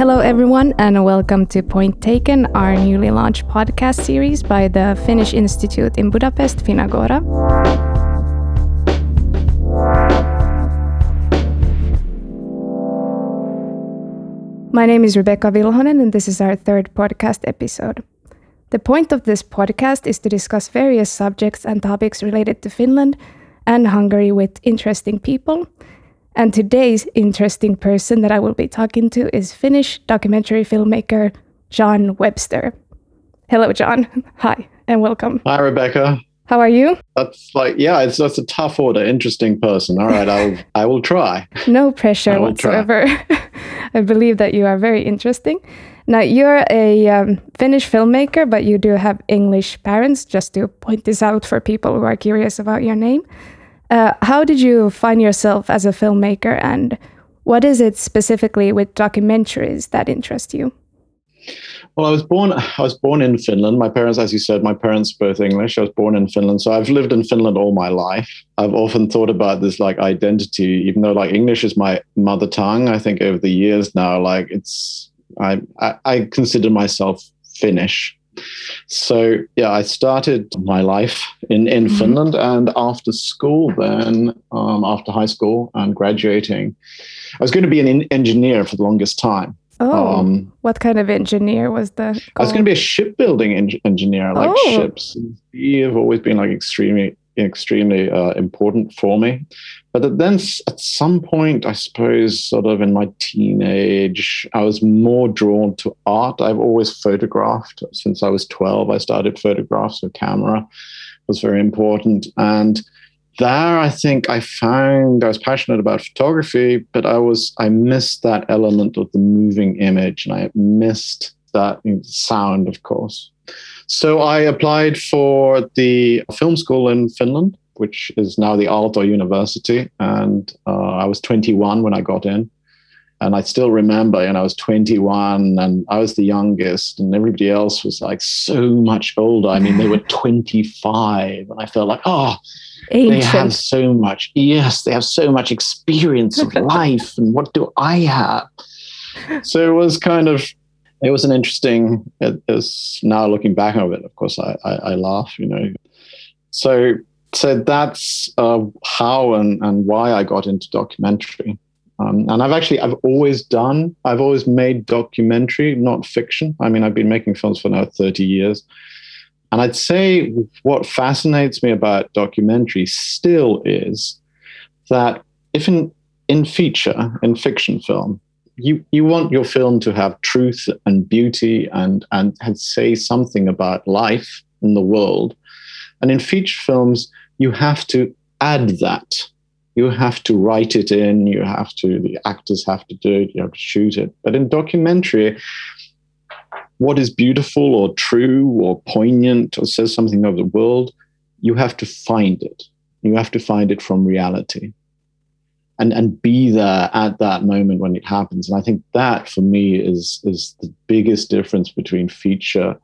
Hello, everyone, and welcome to Point Taken, our newly launched podcast series by the Finnish Institute in Budapest, FinnAgora. My name is Rebecka Vilhonen, and this is our third podcast episode. The point of this podcast is to discuss various subjects and topics related to Finland and Hungary with interesting people. And today's interesting person that I will be talking to is Finnish documentary filmmaker John Webster. Hello, John. Hi, and welcome. Hi, Rebecka. How are you? That's like, yeah, it's that's a tough order. Interesting person. All right, I'll I will try. No pressure whatsoever. I believe that you are very interesting. Now, you're a um, Finnish filmmaker, but you do have English parents, just to point this out for people who are curious about your name. Uh, how did you find yourself as a filmmaker, and what is it specifically with documentaries that interest you? Well, I was born. I was born in Finland. My parents, as you said, my parents both English. I was born in Finland, so I've lived in Finland all my life. I've often thought about this like identity, even though like English is my mother tongue. I think over the years now, like it's I I, I consider myself Finnish. So yeah, I started my life in in mm-hmm. Finland, and after school, then um, after high school and graduating, I was going to be an engineer for the longest time. Oh, um, what kind of engineer was the? Goal? I was going to be a shipbuilding en- engineer, like oh. ships. Have always been like extremely, extremely uh, important for me. But then at some point, I suppose, sort of in my teenage, I was more drawn to art. I've always photographed since I was twelve. I started photographs with camera. Was very important and there i think i found i was passionate about photography but i was i missed that element of the moving image and i missed that sound of course so i applied for the film school in finland which is now the aalto university and uh, i was 21 when i got in and I still remember, and I was 21 and I was the youngest, and everybody else was like so much older. I mean, they were 25, and I felt like, oh, Ancient. They have so much. Yes, they have so much experience of life. And what do I have? So it was kind of, it was an interesting, it was now looking back on it, of course, I, I, I laugh, you know. So, so that's uh, how and, and why I got into documentary. Um, and I've actually, I've always done, I've always made documentary, not fiction. I mean, I've been making films for now 30 years. And I'd say what fascinates me about documentary still is that if in, in feature, in fiction film, you, you want your film to have truth and beauty and, and, and say something about life in the world. And in feature films, you have to add that. You have to write it in, you have to, the actors have to do it, you have to shoot it. But in documentary, what is beautiful or true or poignant or says something of the world, you have to find it. You have to find it from reality and, and be there at that moment when it happens. And I think that for me is, is the biggest difference between feature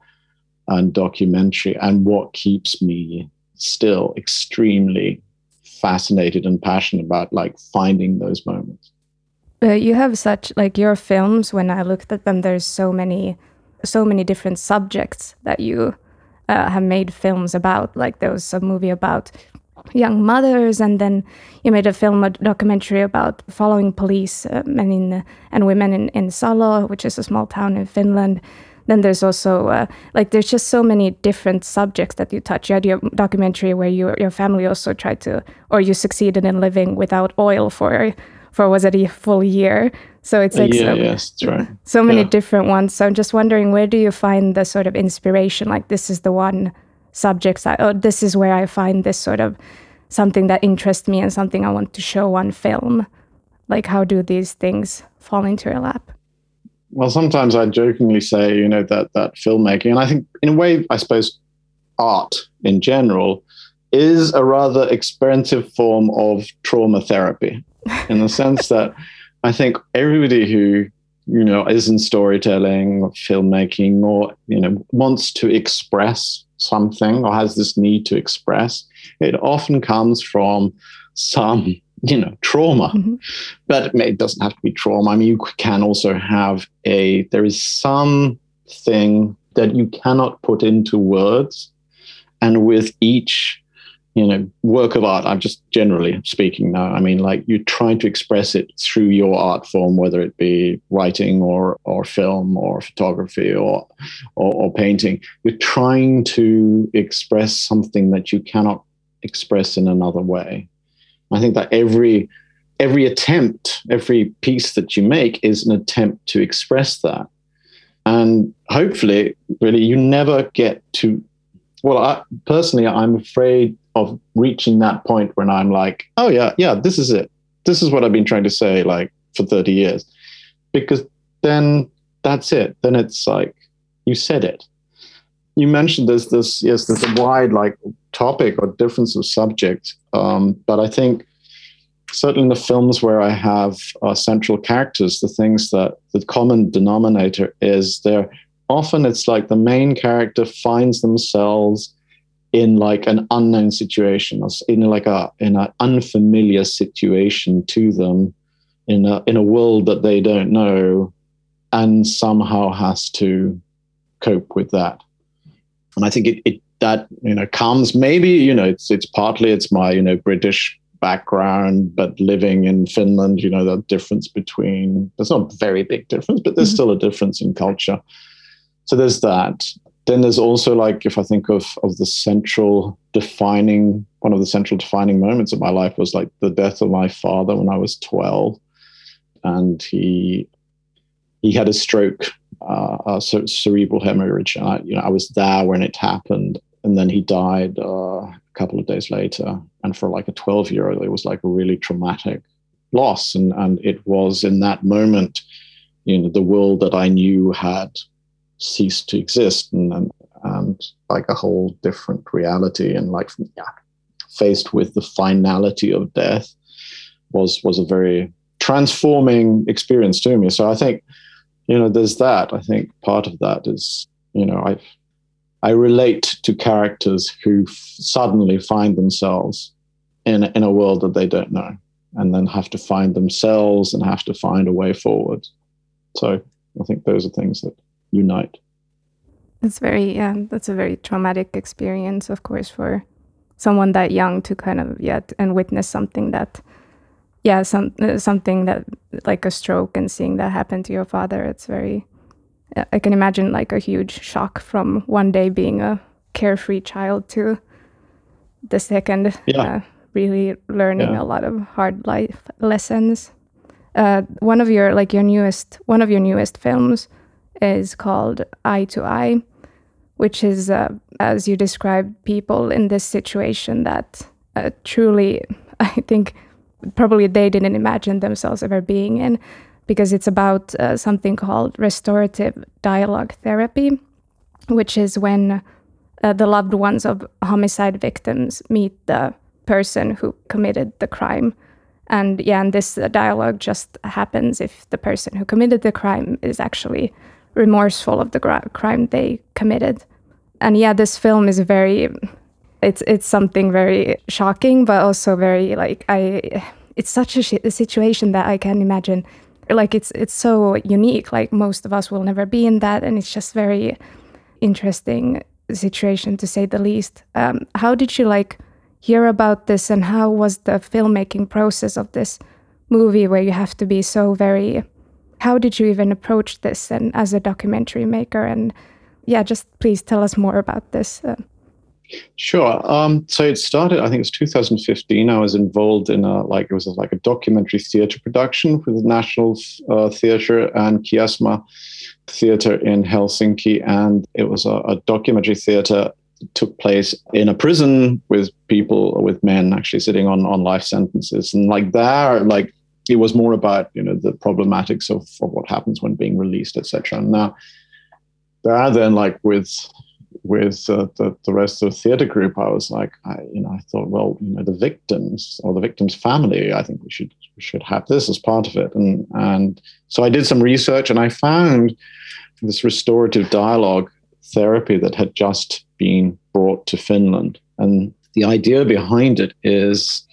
and documentary and what keeps me still extremely fascinated and passionate about like finding those moments. You have such like your films when i looked at them there's so many so many different subjects that you uh, have made films about. Like there was a movie about young mothers, and then you made a film, a documentary about following police uh, men in, and women in, in Salo, which is a small town in Finland. Then there's also uh, like there's just so many different subjects that you touch. You had your documentary where you, your family also tried to, or you succeeded in living without oil for for was it a full year? So it's like yeah, so, yes, right. so many yeah. different ones. So I'm just wondering, where do you find the sort of inspiration? Like this is the one subject. that, oh, this is where I find this sort of something that interests me and something I want to show on film. Like how do these things fall into your lap? Well, sometimes I jokingly say, you know, that that filmmaking, and I think in a way, I suppose, art in general is a rather expensive form of trauma therapy in the sense that I think everybody who you know is in storytelling or filmmaking or you know wants to express something or has this need to express, it often comes from some you know trauma. Mm-hmm. but it doesn't have to be trauma. I mean you can also have a there is some thing that you cannot put into words. And with each you know work of art i'm just generally speaking now i mean like you're trying to express it through your art form whether it be writing or or film or photography or or, or painting you're trying to express something that you cannot express in another way. I think that every every attempt every piece that you make is an attempt to express that. And hopefully really you never get to well I, personally i'm afraid of reaching that point when I'm like, oh yeah, yeah, this is it. This is what I've been trying to say like for 30 years. Because then that's it. Then it's like you said it. You mentioned there's this, yes, there's a wide like topic or difference of subject. Um, but I think certainly in the films where I have uh, central characters, the things that the common denominator is there often it's like the main character finds themselves in like an unknown situation in like a in an unfamiliar situation to them in a in a world that they don't know and somehow has to cope with that. And i think it, it that you know comes maybe you know it's it's partly it's my you know british background but living in finland you know the difference between there's not a very big difference but there's mm-hmm. still a difference in culture. So there's that then there's also like if I think of of the central defining one of the central defining moments of my life was like the death of my father when I was 12, and he he had a stroke, uh, a cerebral hemorrhage. I, you know, I was there when it happened, and then he died uh, a couple of days later. And for like a 12 year old, it was like a really traumatic loss, and and it was in that moment, you know, the world that I knew had ceased to exist and, and, and like a whole different reality. And like yeah, faced with the finality of death was was a very transforming experience to me. So i think you know there's that. I think part of that is you know i i relate to characters who f- suddenly find themselves in in a world that they don't know and then have to find themselves and have to find a way forward. So i think those are things that unite. That's very yeah. That's a very traumatic experience, of course, for someone that young to kind of yeah and witness something that yeah some uh, something that like a stroke and seeing that happen to your father. It's very I can imagine like a huge shock from one day being a carefree child to the second yeah. uh, really learning yeah. a lot of hard life lessons. Uh, one of your like your newest one of your newest films is called Eye to Eye, which is, uh, as you describe, people in this situation that uh, truly, I think, probably they didn't imagine themselves ever being in, because it's about uh, something called restorative dialogue therapy, which is when uh, the loved ones of homicide victims meet the person who committed the crime. And yeah, and this dialogue just happens if the person who committed the crime is actually remorseful of the crime they committed. And yeah, this film is very it's it's something very shocking but also very like I it's such a, sh- a situation that I can imagine like it's it's so unique like most of us will never be in that and it's just very interesting situation to say the least. Um, how did you like hear about this and how was the filmmaking process of this movie where you have to be so very how did you even approach this and as a documentary maker and yeah just please tell us more about this uh, Sure. Um, so it started. I think it was 2015. I was involved in a like it was like a documentary theater production for the National uh, Theatre and Kiasma Theatre in Helsinki, and it was a, a documentary theater took place in a prison with people with men actually sitting on on life sentences, and like there, like it was more about you know the problematics of, of what happens when being released, etc. And now there, are then like with with uh, the, the rest of the theater group, I was like, I, you know, I thought, well, you know, the victims or the victim's family, I think we should we should have this as part of it. And and so I did some research and I found this restorative dialogue therapy that had just been brought to Finland. And the idea behind it is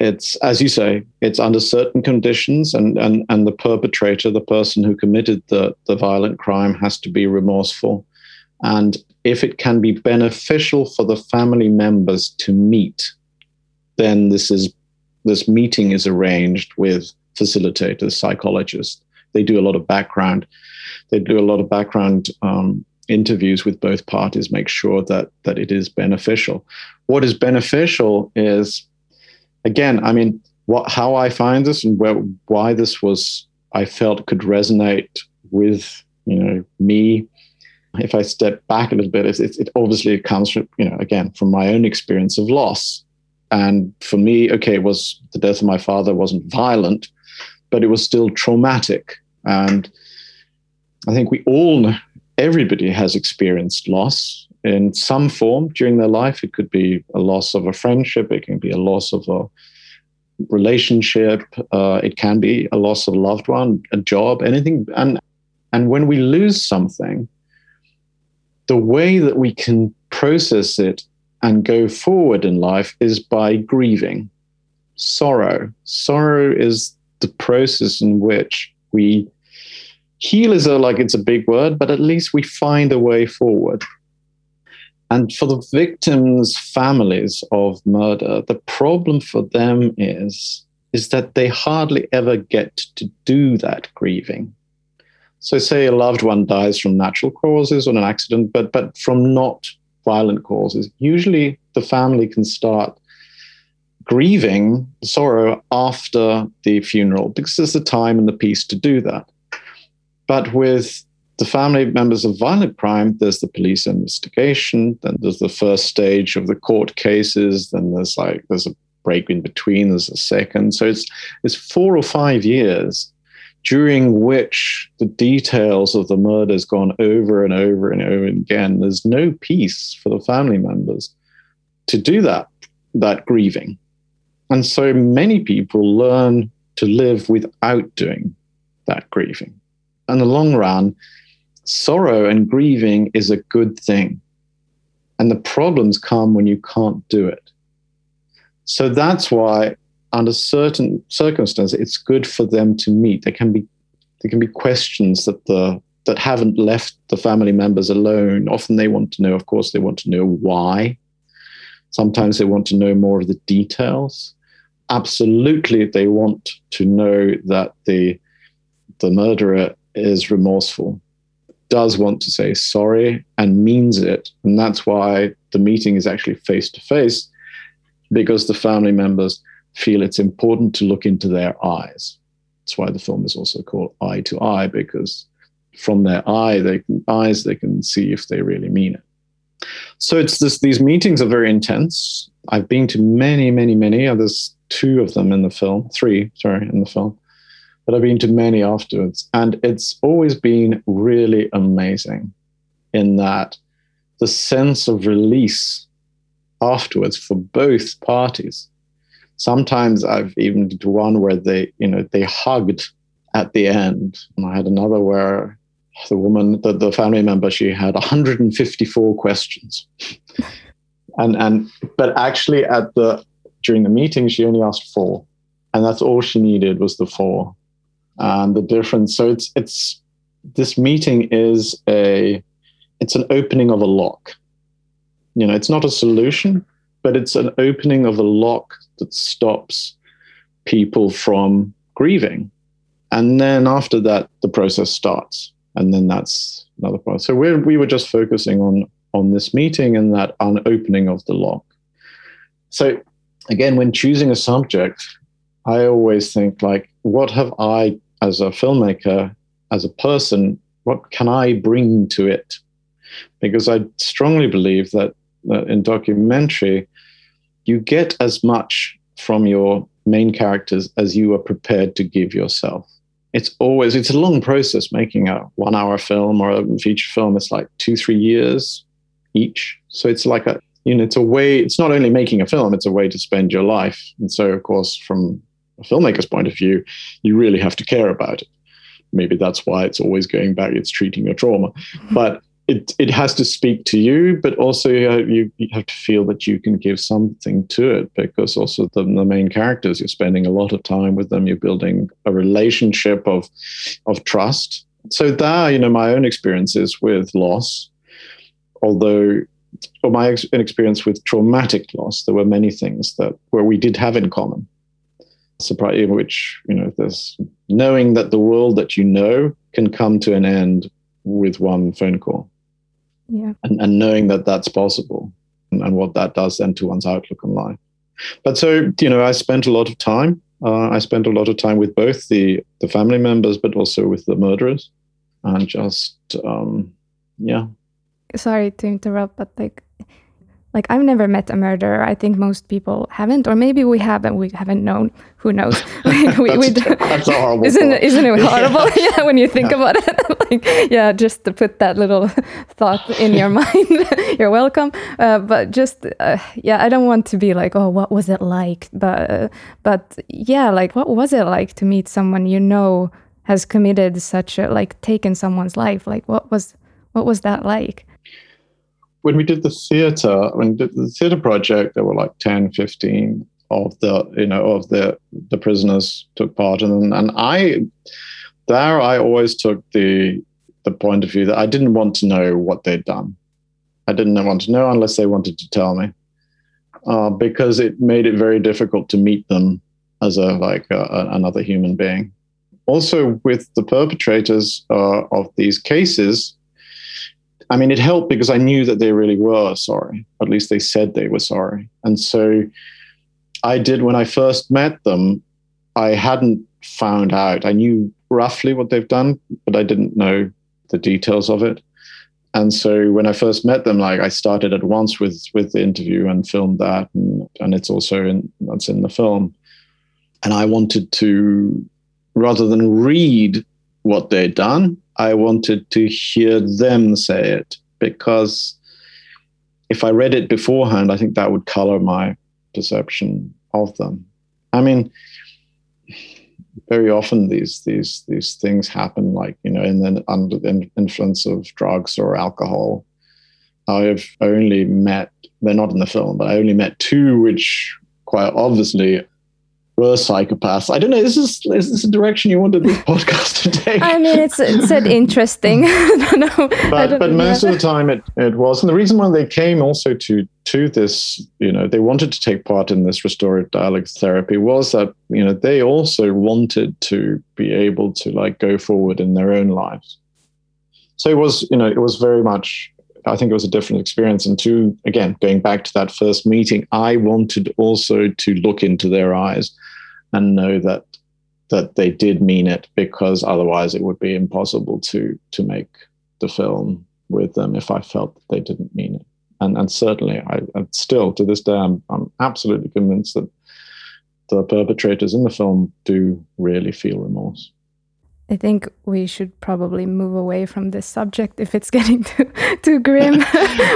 it's as you say, it's under certain conditions, and and and the perpetrator, the person who committed the the violent crime, has to be remorseful, and if it can be beneficial for the family members to meet, then this is this meeting is arranged with facilitators, psychologists. They do a lot of background. They do a lot of background um, interviews with both parties, make sure that that it is beneficial. What is beneficial is, again, I mean, what how I find this and where, why this was I felt could resonate with you know me. If I step back a little bit, it, it obviously comes from you know again from my own experience of loss. And for me, okay, it was the death of my father wasn't violent, but it was still traumatic. And I think we all everybody has experienced loss in some form during their life. It could be a loss of a friendship, it can be a loss of a relationship, uh, it can be a loss of a loved one, a job, anything. And and when we lose something, the way that we can process it and go forward in life is by grieving. Sorrow. Sorrow is the process in which we heal is a, like it's a big word, but at least we find a way forward. And for the victims' families of murder, the problem for them is, is that they hardly ever get to do that grieving. So, say a loved one dies from natural causes or an accident, but, but from not violent causes, usually the family can start grieving sorrow after the funeral because there's the time and the peace to do that. But with the family members of violent crime, there's the police investigation, then there's the first stage of the court cases, then there's like there's a break in between, there's a second. So it's it's four or five years during which the details of the murder has gone over and over and over again. There's no peace for the family members to do that that grieving. And so many people learn to live without doing that grieving in the long run, sorrow and grieving is a good thing. And the problems come when you can't do it. So that's why, under certain circumstances, it's good for them to meet. There can be there can be questions that the that haven't left the family members alone. Often they want to know, of course, they want to know why. Sometimes they want to know more of the details. Absolutely, they want to know that the the murderer is remorseful, does want to say sorry and means it. And that's why the meeting is actually face to face, because the family members feel it's important to look into their eyes. That's why the film is also called Eye to Eye, because from their eye, they can, eyes, they can see if they really mean it. So it's this, these meetings are very intense. I've been to many, many, many. There's two of them in the film, three, sorry, in the film but I've been to many afterwards. And it's always been really amazing in that the sense of release afterwards for both parties. Sometimes I've even did one where they, you know, they hugged at the end. And I had another where the woman, the, the family member, she had 154 questions. and and but actually at the during the meeting she only asked four. And that's all she needed was the four and the difference. So it's it's this meeting is a it's an opening of a lock. You know, it's not a solution, but it's an opening of a lock that stops people from grieving. And then after that, the process starts. And then that's another part. So we we were just focusing on on this meeting and that opening of the lock. So again, when choosing a subject, I always think like, what have I as a filmmaker, as a person, what can I bring to it? Because I strongly believe that in documentary, you get as much from your main characters as you are prepared to give yourself. It's always it's a long process making a one hour film or a feature film. It's like two three years each. So it's like a you know it's a way. It's not only making a film; it's a way to spend your life. And so, of course, from a filmmaker's point of view, you really have to care about it. Maybe that's why it's always going back, it's treating your trauma. Mm-hmm. But it it has to speak to you, but also you, you have to feel that you can give something to it because also the, the main characters you're spending a lot of time with them. You're building a relationship of of trust. So there, you know, my own experiences with loss, although or my ex- experience with traumatic loss, there were many things that where we did have in common. Surprise, which you know, there's knowing that the world that you know can come to an end with one phone call. Yeah. And, and knowing that that's possible and, and, what that does then to one's outlook on life. But so you know i spent a lot of time uh, i spent a lot of time with both the the family members but also with the murderers. And just um yeah. Sorry to interrupt but like like I've never met a murderer. I think most people haven't, or maybe we have and we haven't known. Who knows? Like we, that's, we that's a horrible. Isn't thought. isn't it horrible? Yeah. yeah, when you think yeah. about it. like, yeah, just to put that little thought in your mind. You're welcome. Uh, but just uh, yeah, I don't want to be like, oh, what was it like? But uh, but yeah, like what was it like to meet someone you know has committed such a like taken someone's life? Like what was what was that like? When we did the theater, when did the theater project, there were like 10, 15 of the, you know, of the the prisoners took part. And and I there I always took the the point of view that I didn't want to know what they'd done. I didn't want to know unless they wanted to tell me. Uh, because it made it very difficult to meet them as a like a, a, another human being. Also, with the perpetrators uh, of these cases, I mean, it helped because I knew that they really were sorry. At least they said they were sorry. And so I did, when I first met them, I hadn't found out. I knew roughly what they've done, but I didn't know the details of it. And so when I first met them, like I started at once with with the interview and filmed that, and, and it's also in that's in the film. And I wanted to, rather than read what they'd done, I wanted to hear them say it because if I read it beforehand, I think that would color my perception of them. I mean, very often these these these things happen, like you know, in the, under the influence of drugs or alcohol. I've only met they're not in the film, but I only met two which quite obviously were psychopaths. I don't know. Is this is this a direction you wanted this podcast to take? I mean, it's it's an interesting. I don't know. But, don't but most of the time it, it was, and the reason why they came also to to this, you know, they wanted to take part in this restorative dialogue therapy was that you know they also wanted to be able to like go forward in their own lives. So it was, you know, it was very much I think it was a different experience. And two, again, going back to that first meeting, I wanted also to look into their eyes and know that that they did mean it because otherwise it would be impossible to to make the film with them if I felt that they didn't mean it. And and certainly I, I still to this day I'm I'm absolutely convinced that the perpetrators in the film do really feel remorse. I think we should probably move away from this subject if it's getting too too grim.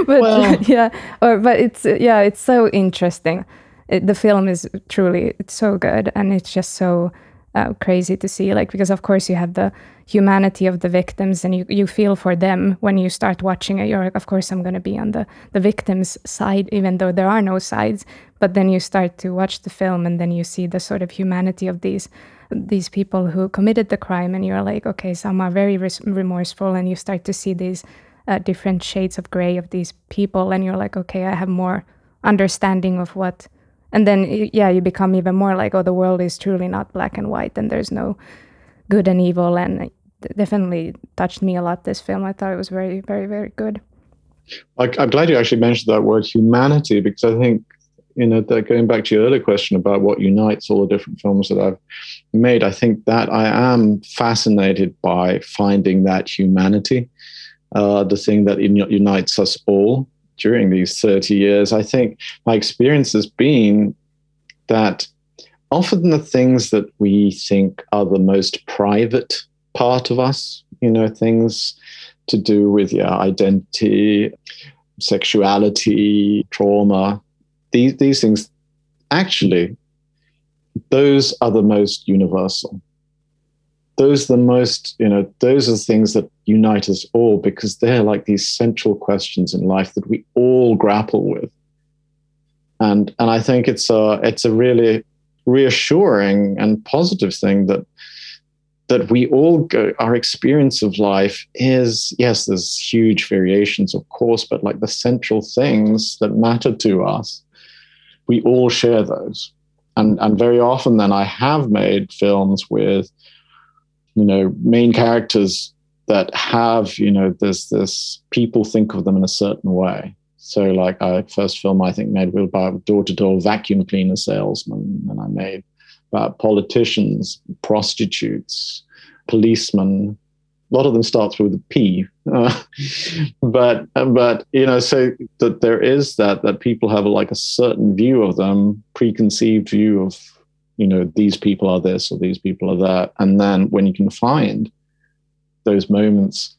but well, yeah, or but it's yeah, it's so interesting it, the film is truly it's so good and it's just so uh, crazy to see like because of course you have the humanity of the victims and you, you feel for them when you start watching it. You're like of course i'm going to be on the the victims side even though there are no sides. But then you start to watch the film and then you see the sort of humanity of these these people who committed the crime and you're like okay some are very res- remorseful and you start to see these uh, different shades of gray of these people and you're like okay i have more understanding of what and then yeah you become even more like oh the world is truly not black and white and there's no good and evil. And definitely touched me a lot this film. I thought it was very very very good. I'm glad you actually mentioned that word humanity because i think you know going back to your earlier question about what unites all the different films that i've made i think that i am fascinated by finding that humanity uh, the thing that unites us all during these 30 years, I think my experience has been that often the things that we think are the most private part of us, you know, things to do with your identity, sexuality, trauma, these, these things, actually, those are the most universal. Those are the most you know those are the things that unite us all because they're like these central questions in life that we all grapple with. And and i think it's a it's a really reassuring and positive thing that that we all go our experience of life is yes there's huge variations of course but like the central things that matter to us we all share those. And and very often then i have made films with you know main characters that have you know there's this people think of them in a certain way. So like i first film i think made about door-to-door vacuum cleaner salesman. And i made about politicians prostitutes policemen. A lot of them starts with a P, uh, but but you know, so that there is that that people have like a certain view of them, preconceived view of you know these people are this or these people are that. And then when you can find those moments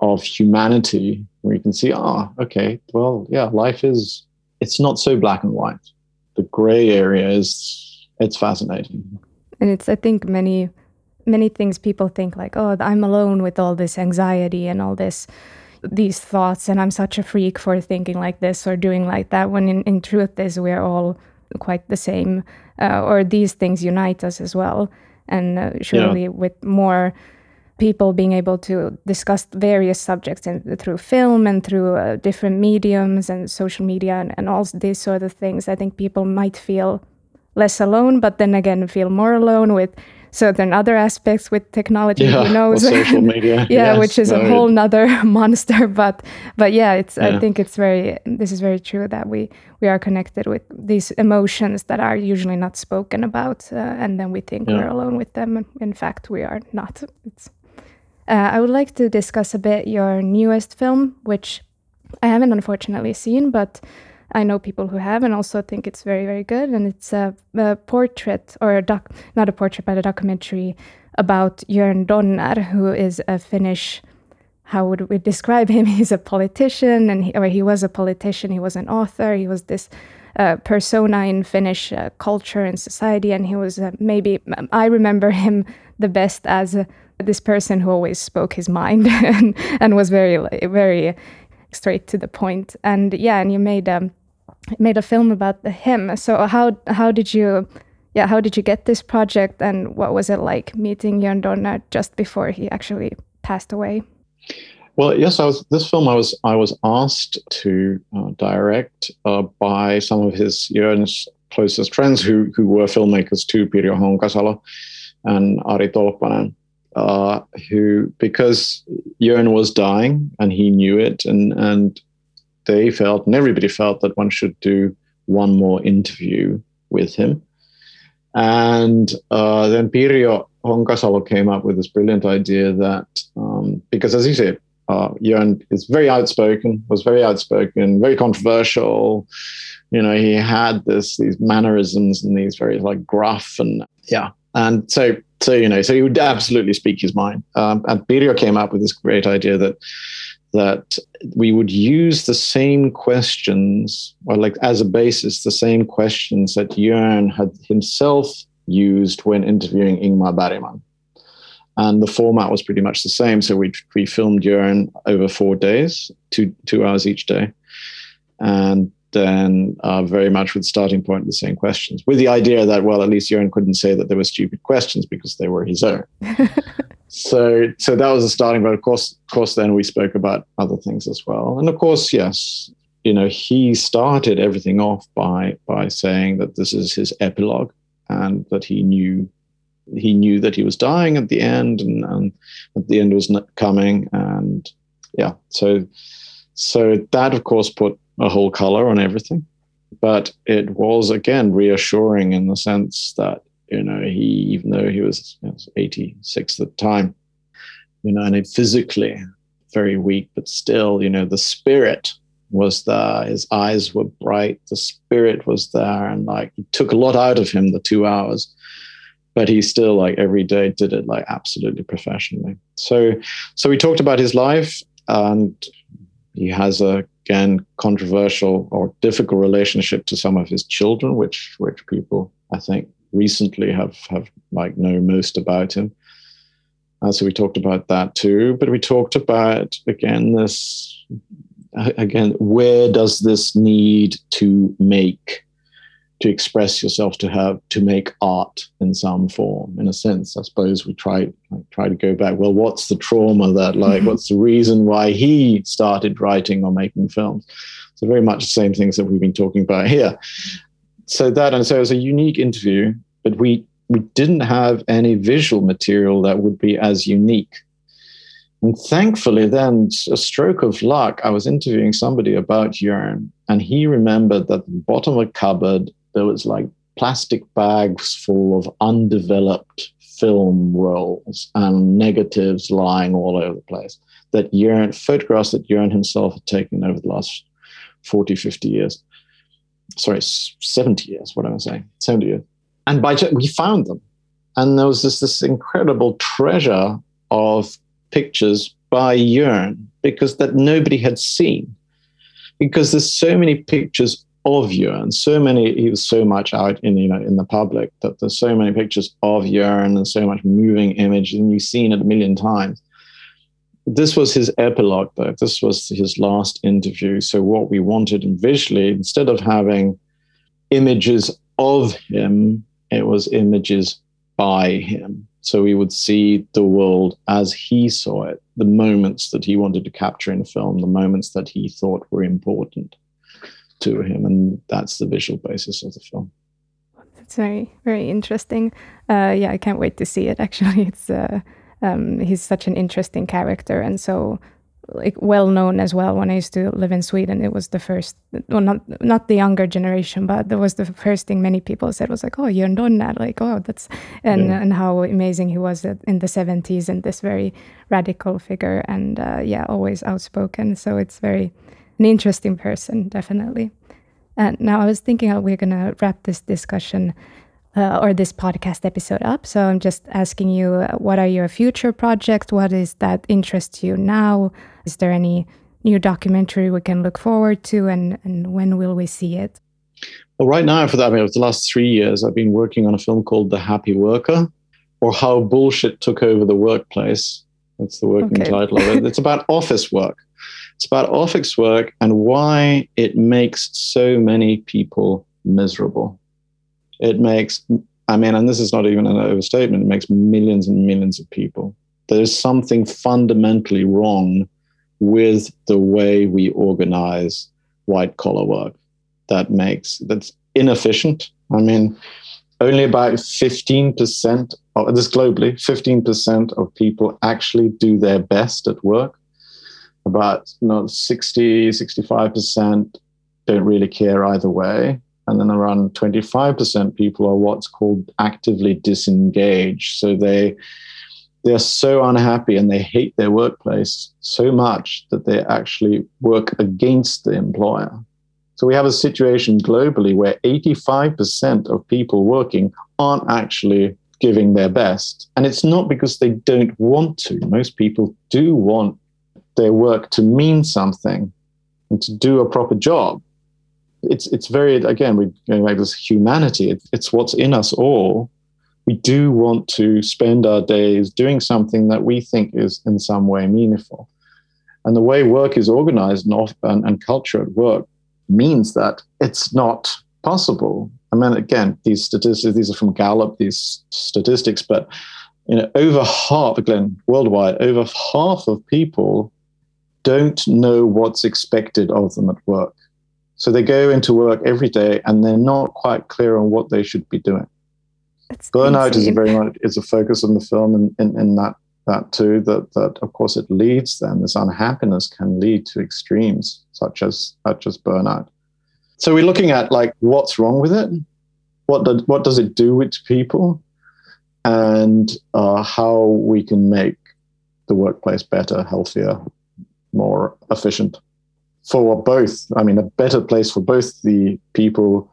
of humanity where you can see ah oh, okay well yeah life is it's not so black and white. The gray area is it's fascinating. And it's i think many many things people think like oh i'm alone with all this anxiety and all this these thoughts and i'm such a freak for thinking like this or doing like that when in, in truth is we're all quite the same, uh, or these things unite us as well. And uh, surely, yeah. with more people being able to discuss various subjects in, through film and through uh, different mediums and social media and, and all these sort of things, I think people might feel less alone, but then again, feel more alone with certain other aspects with technology yeah, who knows social media yeah yes, which is no, a whole nother monster but but yeah it's yeah. i think it's very this is very true that we we are connected with these emotions that are usually not spoken about uh, and then we think yeah. we're alone with them in fact we are not it's uh, i would like to discuss a bit your newest film which i haven't unfortunately seen but I know people who have and also think it's very, very good. And it's a, a portrait or a doc, not a portrait, but a documentary about Jörn Donner, who is a Finnish. How would we describe him? He's a politician, and he, or he was a politician. He was an author. He was this uh, persona in Finnish uh, culture and society, and he was uh, maybe I remember him the best as this person who always spoke his mind and, and was very very straight to the point. And yeah, and you made um, made a film about him. So how how did you yeah how did you get this project and what was it like meeting Jörn Donner just before he actually passed away? Well, yes, I was. This film I was I was asked to uh, direct uh, by some of his Jörn's closest friends who who were filmmakers too, Pirjo Honkasalo and Ari Tolppanen, uh, who because Jörn was dying and he knew it, and and they felt, and everybody felt, that one should do one more interview with him. And uh, then Pirjo Honkasalo came up with this brilliant idea that, um, because as you said, uh, Jörn is very outspoken, was very outspoken, very controversial. You know, he had this these mannerisms and these very like gruff and yeah. And so, so you know, so he would absolutely speak his mind. Um, and Pirjo came up with this great idea that that we would use the same questions, or like as a basis, the same questions that Jörn had himself used when interviewing Ingmar Bergman. And the format was pretty much the same. So we, we filmed Jörn over four days, two, two hours each day. And then uh, very much with starting point the same questions, with the idea that, well, at least Jörn couldn't say that they were stupid questions because they were his own. so so that was the starting but of course of course then we spoke about other things as well. And of course yes you know he started everything off by by saying that this is his epilogue and that he knew he knew that he was dying at the end and, and at the end was not coming and yeah. So so that of course put a whole color on everything. But it was again reassuring in the sense that you know, he even though he was, you know, 86 at the time, you know, and physically very weak, but still, you know, the spirit was there. His eyes were bright. The spirit was there, and like it took a lot out of him the two hours. But he still like every day did it like absolutely professionally. So, so we talked about his life, and he has a again controversial or difficult relationship to some of his children, which which people I think recently have have like know most about him. Uh, so we talked about that too. But we talked about, again, this, again, where does this need to make to express yourself to have to make art in some form in a sense i suppose we try like, try to go back well what's the trauma that like mm-hmm. what's the reason why he started writing or making films so very much the same things that we've been talking about here so that and so it was a unique interview but we we didn't have any visual material that would be as unique and thankfully, then, a stroke of luck, I was interviewing somebody about Jörn, and he remembered that the bottom of a cupboard there was like plastic bags full of undeveloped film rolls and negatives lying all over the place that Jörn, photographs that Jörn himself had taken over the last 40, 50 years. Sorry, 70 years, what am I saying? 70 years. And by we found them. And there was this, this incredible treasure of pictures by Jörn because that nobody had seen. Because there's so many pictures of Jörn. So many, he was so much out in you know in the public that there's so many pictures of Jörn and so much moving image, and you've seen it a million times. This was his epilogue, though. This was his last interview. So what we wanted visually, instead of having images of him, it was images by him. So we would see the world as he saw it, the moments that he wanted to capture in film, the moments that he thought were important to him, and that's the visual basis of the film. That's very very interesting. Uh, yeah, I can't wait to see it. Actually, it's uh, um, he's such an interesting character, and so like well known as well. When I used to live in Sweden, it was the first, well, not not the younger generation, but that was the first thing many people said was like, "Oh, you're Donner," like, "Oh, that's," and yeah. and how amazing he was in the '70s, and this very radical figure, and uh, yeah, always outspoken. So it's very an interesting person, definitely. And now I was thinking how we're going to wrap this discussion uh, or this podcast episode up. So I'm just asking you, uh, what are your future projects? What is that interests you now? Is there any new documentary we can look forward to, and, and when will we see it? Well, right now, for that, I mean, the last three years, I've been working on a film called The Happy Worker, or How Bullshit Took Over the Workplace. That's the working okay. title of it. It's about office work. It's about office work and why it makes so many people miserable. It makes, I mean, and this is not even an overstatement, it makes millions and millions of people. There's something fundamentally wrong with the way we organize white collar work that makes that's inefficient. I mean, only about 15% of this globally, 15% of people actually do their best at work about you know, 60, 65% don't really care either way. And then around 25% people are what's called actively disengaged. So they they're so unhappy and they hate their workplace so much that they actually work against the employer. So we have a situation globally where 85% of people working aren't actually giving their best. And it's not because they don't want to. Most people do want their work to mean something and to do a proper job. It's it's very again we're going back to this humanity. It, it's what's in us all. We do want to spend our days doing something that we think is in some way meaningful. And the way work is organized and, off, and, and culture at work means that it's not possible. I mean, again, these statistics, these are from Gallup, these statistics, but you know, over half, again, worldwide, over half of people don't know what's expected of them at work. So they go into work every day and they're not quite clear on what they should be doing. That's Burnout insane. is very much is a focus on the film in, in, in that that too, that that of course it leads then this unhappiness can lead to extremes such as such as burnout. So we're looking at like what's wrong with it, what does what does it do with people, and uh, how we can make the workplace better, healthier, more efficient for both. I mean, a better place for both the people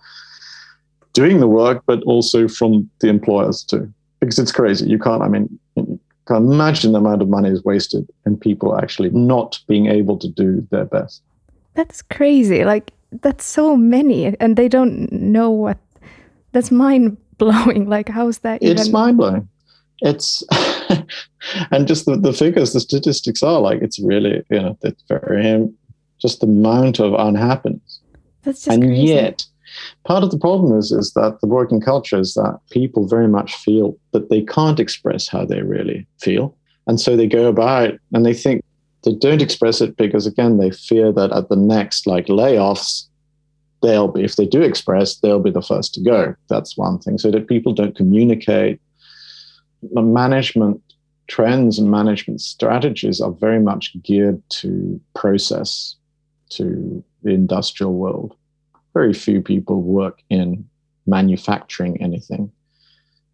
doing the work, but also from the employers too. Because it's crazy. You can't, I mean, you can't imagine the amount of money is wasted and people actually not being able to do their best. That's crazy. Like, that's so many, and they don't know what. That's mind blowing. Like, how's that? Even... It's mind blowing. It's and just the, the figures, the statistics are like it's really, you know, it's very just the amount of unhappiness. That's just and crazy. yet, part of the problem is is that the working culture is that people very much feel that they can't express how they really feel, and so they go about and they think they don't express it because again they fear that at the next like layoffs they'll be if they do express they'll be the first to go that's one thing so that people don't communicate the management trends and management strategies are very much geared to process to the industrial world very few people work in manufacturing anything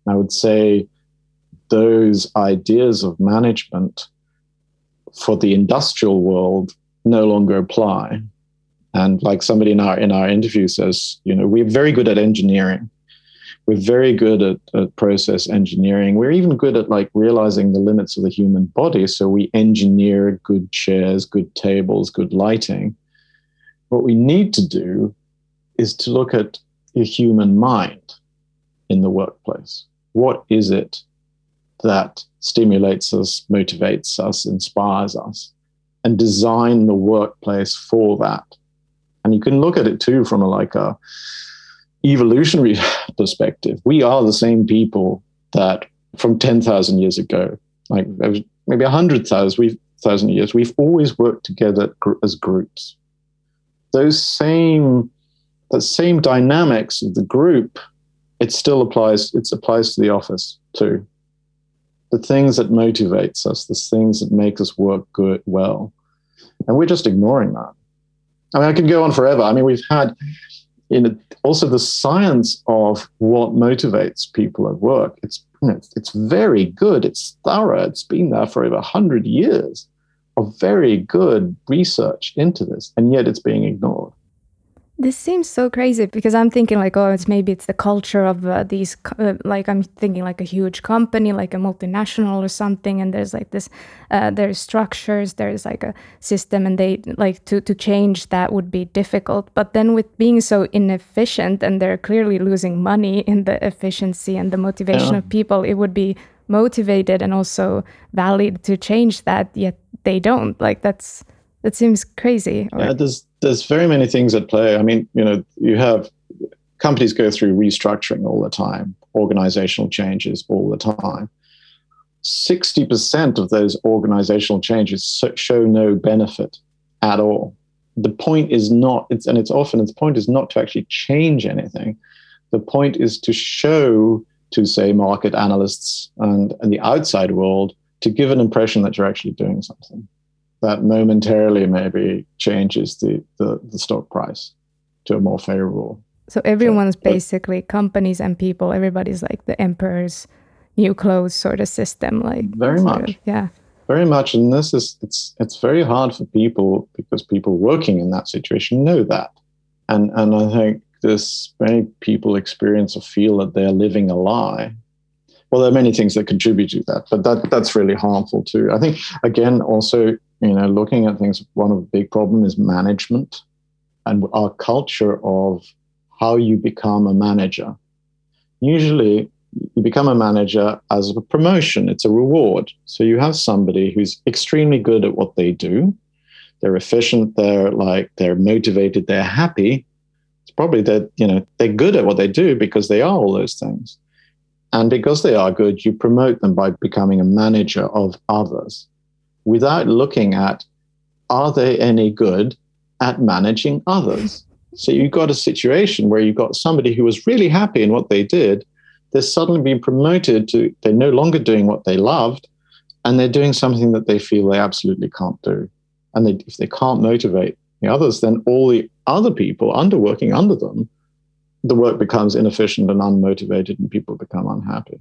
i would say those ideas of management for the industrial world no longer apply and like somebody in our in our interview says, you know, we're very good at engineering. We're very good at, at process engineering. We're even good at like realizing the limits of the human body. So we engineer good chairs, good tables, good lighting. What we need to do is to look at the human mind in the workplace. What is it that stimulates us, motivates us, inspires us, and design the workplace for that and you can look at it too from a like a evolutionary perspective. We are the same people that from 10,000 years ago, like maybe 100,000 years, we've always worked together as groups. Those same, the same dynamics of the group, it still applies, it applies to the office too. The things that motivates us, the things that make us work good, well. And we're just ignoring that. I mean, I could go on forever. I mean, we've had in also the science of what motivates people at work. It's you know, it's very good. It's thorough. It's been there for over hundred years of very good research into this, and yet it's being ignored. This seems so crazy because I'm thinking like, oh, it's maybe it's the culture of uh, these, uh, like I'm thinking like a huge company, like a multinational or something, and there's like this, uh, there's structures, there's like a system, and they like to to change that would be difficult. But then with being so inefficient and they're clearly losing money in the efficiency and the motivation yeah. of people, it would be motivated and also valid to change that. Yet they don't. Like that's that seems crazy. Or... Yeah, there's there's very many things at play. I mean, you know, you have companies go through restructuring all the time, organizational changes all the time. 60% of those organizational changes show no benefit at all. The point is not, it's, and it's often, its point is not to actually change anything. The point is to show to, say, market analysts and, and the outside world to give an impression that you're actually doing something that momentarily maybe changes the, the, the stock price to a more favorable. So everyone's so, basically companies and people, everybody's like the emperor's new clothes sort of system. Like very much. Of, yeah. Very much. And this is it's it's very hard for people because people working in that situation know that. And and I think this many people experience or feel that they're living a lie well, there are many things that contribute to that, but that that's really harmful too. I think again, also you know, looking at things, one of the big problem is management and our culture of how you become a manager. Usually, you become a manager as a promotion, it's a reward. So you have somebody who's extremely good at what they do. They're efficient, they're like, they're motivated, they're happy. It's probably that, you know, they're good at what they do because they are all those things. And because they are good, you promote them by becoming a manager of others without looking at are they any good at managing others? So you've got a situation where you've got somebody who was really happy in what they did. They're suddenly being promoted to, they're no longer doing what they loved, and they're doing something that they feel they absolutely can't do. And they, if they can't motivate the others, then all the other people under working under them, the work becomes inefficient and unmotivated, and people become unhappy.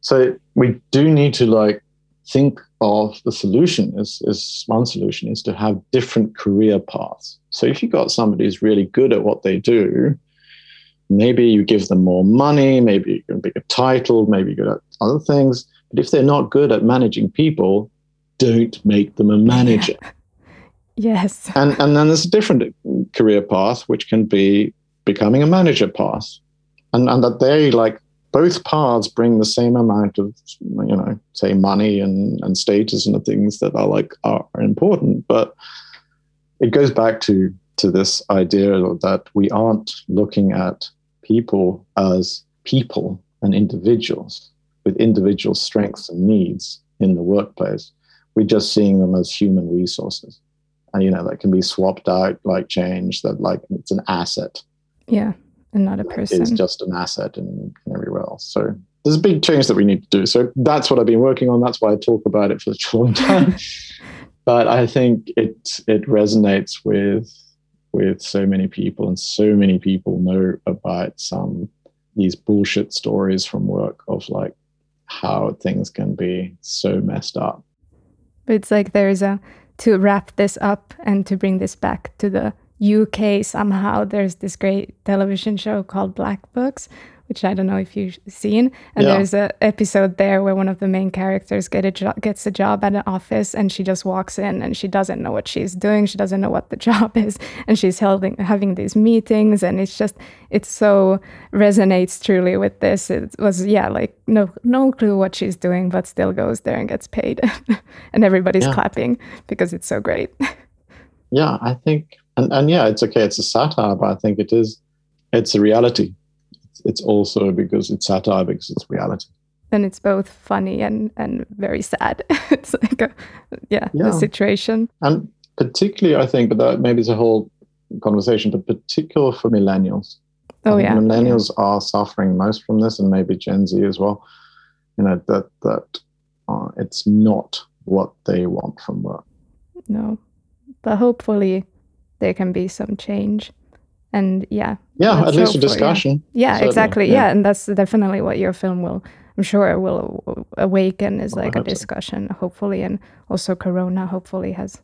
So we do need to like think of the solution is, is one solution is to have different career paths. So if you've got somebody who's really good at what they do, maybe you give them more money, maybe you can pick a title, maybe you at other things. But if they're not good at managing people, don't make them a manager. Yes. And and then there's a different career path, which can be becoming a manager path. And and that they like both paths bring the same amount of you know say money and and status and the things that are like are, are important. But it goes back to to this idea that we aren't looking at people as people and individuals with individual strengths and needs in the workplace. We're just seeing them as human resources. And you know that can be swapped out like change that like it's an asset yeah and not a person. it's just an asset in, in everywhere else. So there's a big change that we need to do. So that's what i've been working on. That's why i talk about it for such a long time. But i think it it resonates with with so many people and so many people know about some these bullshit stories from work of like how things can be so messed up. But it's like there's a to wrap this up and to bring this back to the UK somehow there's this great television show called Black Books which I don't know if you've seen. And yeah. there's an episode there where one of the main characters get a jo- gets a job at an office and she just walks in and she doesn't know what she's doing. She doesn't know what the job is. And she's holding, having these meetings. And it's just, it so resonates truly with this. It was, yeah, like no, no clue what she's doing, but still goes there and gets paid. and everybody's yeah. clapping because it's so great. yeah, I think, and, and yeah, it's okay. It's a satire, but I think it is, it's a reality. It's also because it's satire because it's reality. And it's both funny and and very sad. It's like a yeah, yeah. the situation. And particularly i think but that maybe it's a whole conversation but particular for millennials. Oh yeah. millennials yeah. are suffering most from this and maybe gen z as well. You know that that uh, it's not what they want from work. No. But hopefully there can be some change and yeah yeah at least a discussion yeah, yeah exactly yeah. yeah. and that's definitely what your film will i'm sure will awaken is like a discussion so. hopefully and also corona hopefully has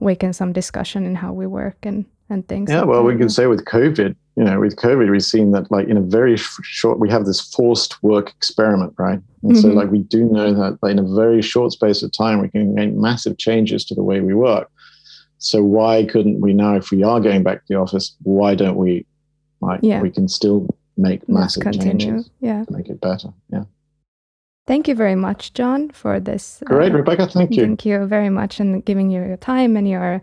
awakened some discussion in how we work and and things yeah like well that. we can say with covid you know with covid we've seen that like in a very short we have this forced work experiment right and mm-hmm. so like we do know that like, in a very short space of time we can make massive changes to the way we work so why couldn't we now, if we are going back to the office, why don't we? Like, yeah. we can still make massive changes yeah. make it better. Yeah. Thank you very much, John, for this. Great, uh, Rebecka. Thank you. Thank you very much, and giving you your time and your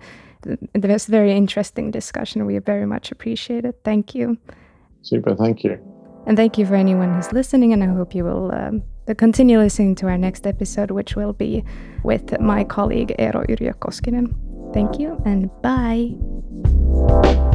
this very interesting discussion. We very much appreciate it. Thank you. Super. Thank you. And thank you for anyone who's listening. And I hope you will um, continue listening to our next episode, which will be with my colleague Eero Yrjö Koskinen. Thank you and bye.